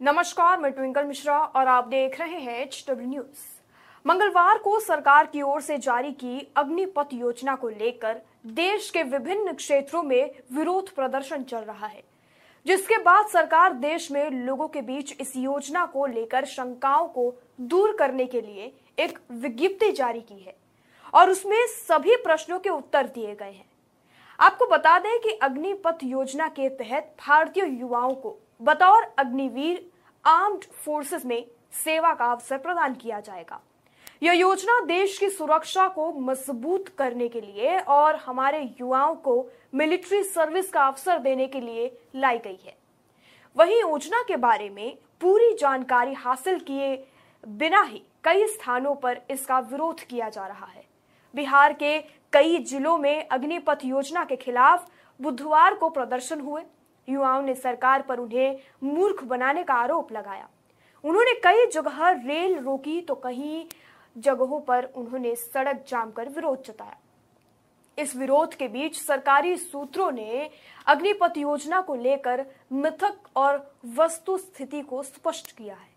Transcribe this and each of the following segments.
नमस्कार, मैं ट्विंकल मिश्रा और आप देख रहे हैं एच डब्ल्यू न्यूज़ मंगलवार को सरकार की ओर से जारी की अग्निपथ योजना को लेकर देश के विभिन्न क्षेत्रों में विरोध प्रदर्शन चल रहा है, जिसके बाद सरकार देश में लोगों के बीच इस योजना को लेकर शंकाओं को दूर करने के लिए एक विज्ञप्ति जारी की है और उसमें सभी प्रश्नों के उत्तर दिए गए हैं। आपको बता दें कि अग्निपथ योजना के तहत भारतीय युवाओं को बतौर अग्निवीर आर्म्ड फोर्सेस में सेवा का अवसर प्रदान किया जाएगा। यह योजना देश की सुरक्षा को मज़बूत करने के लिए और हमारे युवाओं को मिलिट्री सर्विस का अवसर देने के लिए लाई गई है। वहीं योजना के बारे में पूरी जानकारी हासिल किए बिना ही कई स्थानों पर इसका विरोध किया जा रहा है। बिहार के कई जिलों में अग्निपथ योजना के खिलाफ बुधवार को प्रदर्शन हुए। युवाओं ने सरकार पर उन्हें मूर्ख बनाने का आरोप लगाया। उन्होंने कई जगह रेल रोकी तो कहीं जगहों पर उन्होंने सड़क जाम कर विरोध जताया। इस विरोध के बीच सरकारी सूत्रों ने अग्निपथ योजना को लेकर मिथक और वस्तु स्थिति को स्पष्ट किया है।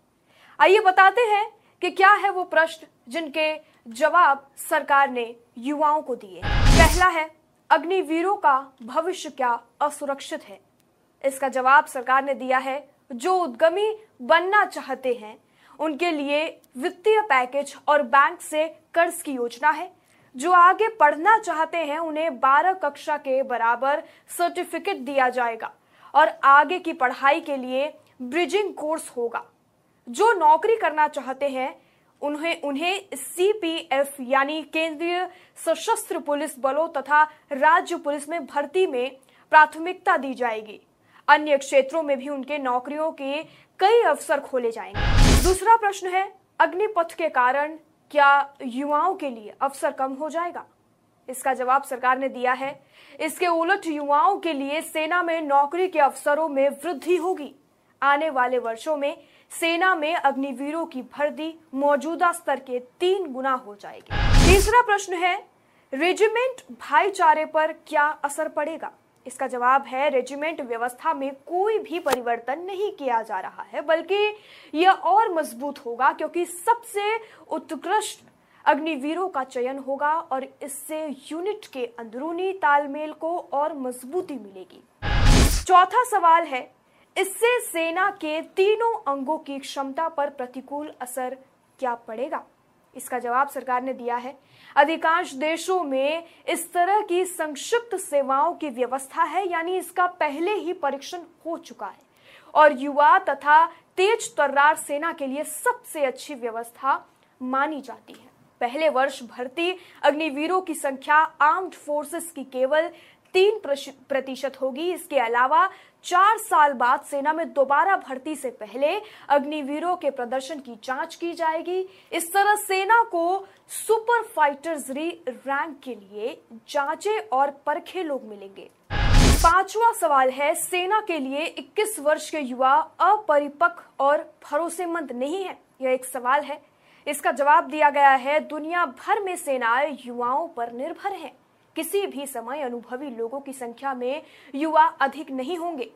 आइए बताते हैं कि क्या है वो प्रश्न जिनके जवाब सरकार ने युवाओं को दिए पहला है, अग्निवीरों का भविष्य क्या असुरक्षित है? इसका जवाब सरकार ने दिया है, जो उद्यमी बनना चाहते हैं। उनके लिए वित्तीय पैकेज और बैंक से कर्ज की योजना है। जो आगे पढ़ना चाहते हैं, उन्हें 12 कक्षा के बराबर सर्टिफिकेट दिया जाएगा और आगे की पढ़ाई के लिए ब्रिजिंग कोर्स होगा। जो नौकरी करना चाहते हैं, उन्हें उन्हें सीपीएफ यानी केंद्रीय सशस्त्र पुलिस बलों तथा राज्य पुलिस में भर्ती में प्राथमिकता दी जाएगी। अन्य क्षेत्रों में भी उनके नौकरियों के कई अवसर खोले जाएँगे। दूसरा प्रश्न है, अग्निपथ के कारण क्या युवाओं के लिए अवसर कम हो जाएगा? इसका जवाब सरकार ने दिया है। इसके उलट युवाओं के लिए सेना में नौकरी के अवसरों में वृद्धि होगी। आने वाले वर्षों में सेना में अग्निवीरों की भर्ती मौजूदा स्तर के तीन गुना हो जाएगी। तीसरा प्रश्न है, रेजिमेंट भाईचारे पर क्या असर पड़ेगा? इसका जवाब है, रेजिमेंट व्यवस्था में कोई भी परिवर्तन नहीं किया जा रहा है, बल्कि यह और मज़बूत होगा क्योंकि सबसे उत्कृष्ट अग्निवीरों का चयन होगा और इससे यूनिट के अंदरूनी तालमेल को और मजबूती मिलेगी। चौथा सवाल है, इससे सेना के तीनों अंगों की क्षमता पर प्रतिकूल असर क्या पड़ेगा? इसका जवाब सरकार ने दिया है। अधिकांश देशों में इस तरह की संक्षिप्त सेवाओं की व्यवस्था है, यानी इसका पहले ही परीक्षण हो चुका है। और युवा तथा तेज तर्रार सेना के लिए सबसे अच्छी व्यवस्था मानी जाती है। पहले वर्ष भर्ती अग्निवीरों की संख्या, आर्म्ड फोर्सेस की केवल तीन प्रतिशत होगी। इसके अलावा चार साल बाद सेना में दोबारा भर्ती से पहले अग्निवीरों के प्रदर्शन की जाँच की जाएगी। इस तरह सेना को सुपर फाइटर्स री रैंक के लिए जांचे और परखे लोग मिलेंगे। पांचवा सवाल है, सेना के लिए 21 वर्ष के युवा अपरिपक्व और भरोसेमंद नहीं है? यह एक सवाल है। इसका जवाब दिया गया है, दुनिया भर में सेना युवाओं पर निर्भर हैं। किसी भी समय अनुभवी लोगों की संख्या में युवा अधिक नहीं होंगे।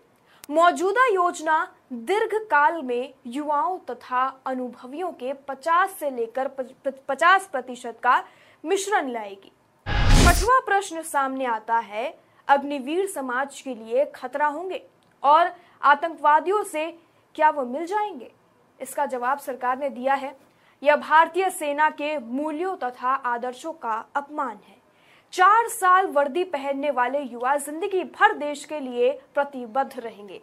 मौजूदा योजना दीर्घ काल में युवाओं तथा अनुभवियों के 50 से लेकर 50 प्रतिशत का मिश्रण लाएगी। छठवा प्रश्न सामने आता है, अग्निवीर समाज के लिए खतरा होंगे और आतंकवादियों से क्या वो मिल जाएँगे? इसका जवाब सरकार ने दिया है। यह भारतीय सेना के मूल्यों तथा आदर्शों का अपमान है। चार साल वर्दी पहनने वाले युवा ज़िंदगी भर देश के लिए प्रतिबद्ध रहेंगे।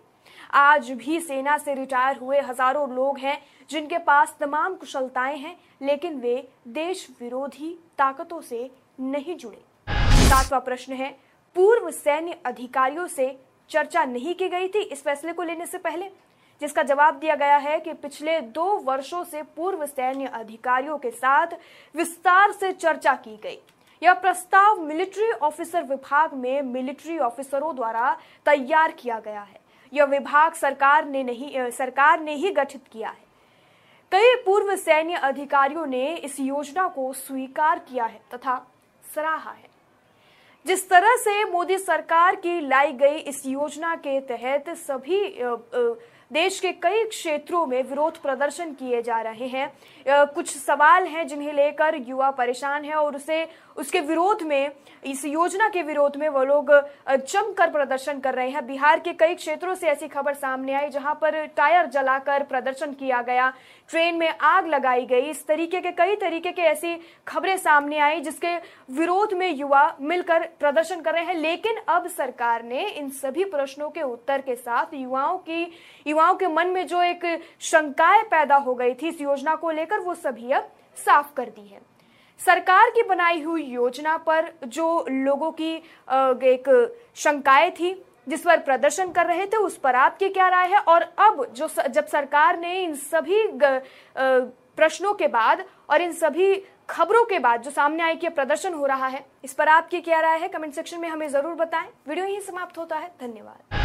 आज भी सेना से रिटायर हुए हज़ारों लोग हैं, जिनके पास तमाम कुशलताएँ हैं, लेकिन वे देश विरोधी ताकतों से नहीं जुड़े। सातवां प्रश्न है, पूर्व सैन्य अधिकारियों से चर्चा नहीं की गई थी इस फैसले को लेने से पहले, जिसका जवाब दिया गया है कि पिछले दो वर्षों से पूर्व सैन्य अधिकारियों के साथ विस्तार से चर्चा की गई। यह प्रस्ताव मिलिट्री ऑफिसर विभाग में मिलिट्री ऑफिसरों द्वारा तैयार किया गया है। यह विभाग सरकार ने नहीं सरकार ने ही गठित किया है। कई पूर्व सैन्य अधिकारियों ने इस योजना को स्वीकार किया है तथा सराहा है। जिस तरह से मोदी सरकार की लाई गई इस योजना के तहत सभी देश के कई क्षेत्रों में विरोध प्रदर्शन किए जा रहे हैं। कुछ सवाल हैं जिन्हें लेकर युवा परेशान है और उसे, उसके विरोध में, इस योजना के विरोध में वो लोग जमकर प्रदर्शन कर रहे हैं। बिहार के कई क्षेत्रों से ऐसी खबर सामने आई जहाँ पर टायर जलाकर प्रदर्शन किया गया। ट्रेन में आग लगाई गई। इस तरीके के, कई तरीके के ऐसी खबरें सामने आई जिसके विरोध में युवा मिलकर प्रदर्शन कर रहे हैं। लेकिन अब सरकार ने इन सभी प्रश्नों के उत्तर के साथ युवाओं की युवाओं के मन में जो एक शंकाएँ पैदा हो गई थी इस योजना को लेकर, वो सभी अब साफ़ कर दी है। सरकार की बनाई हुई योजना पर जो लोगों की एक शंकाएँ थी, जिस पर प्रदर्शन कर रहे थे, उस पर आपकी क्या राय है? और अब जो जब सरकार ने इन सभी प्रश्नों के बाद और इन सभी खबरों के बाद जो सामने आई कि प्रदर्शन हो रहा है, इस पर आपकी क्या राय है? कमेंट सेक्शन में हमें ज़रूर बताएँ। वीडियो यही समाप्त होता है। धन्यवाद।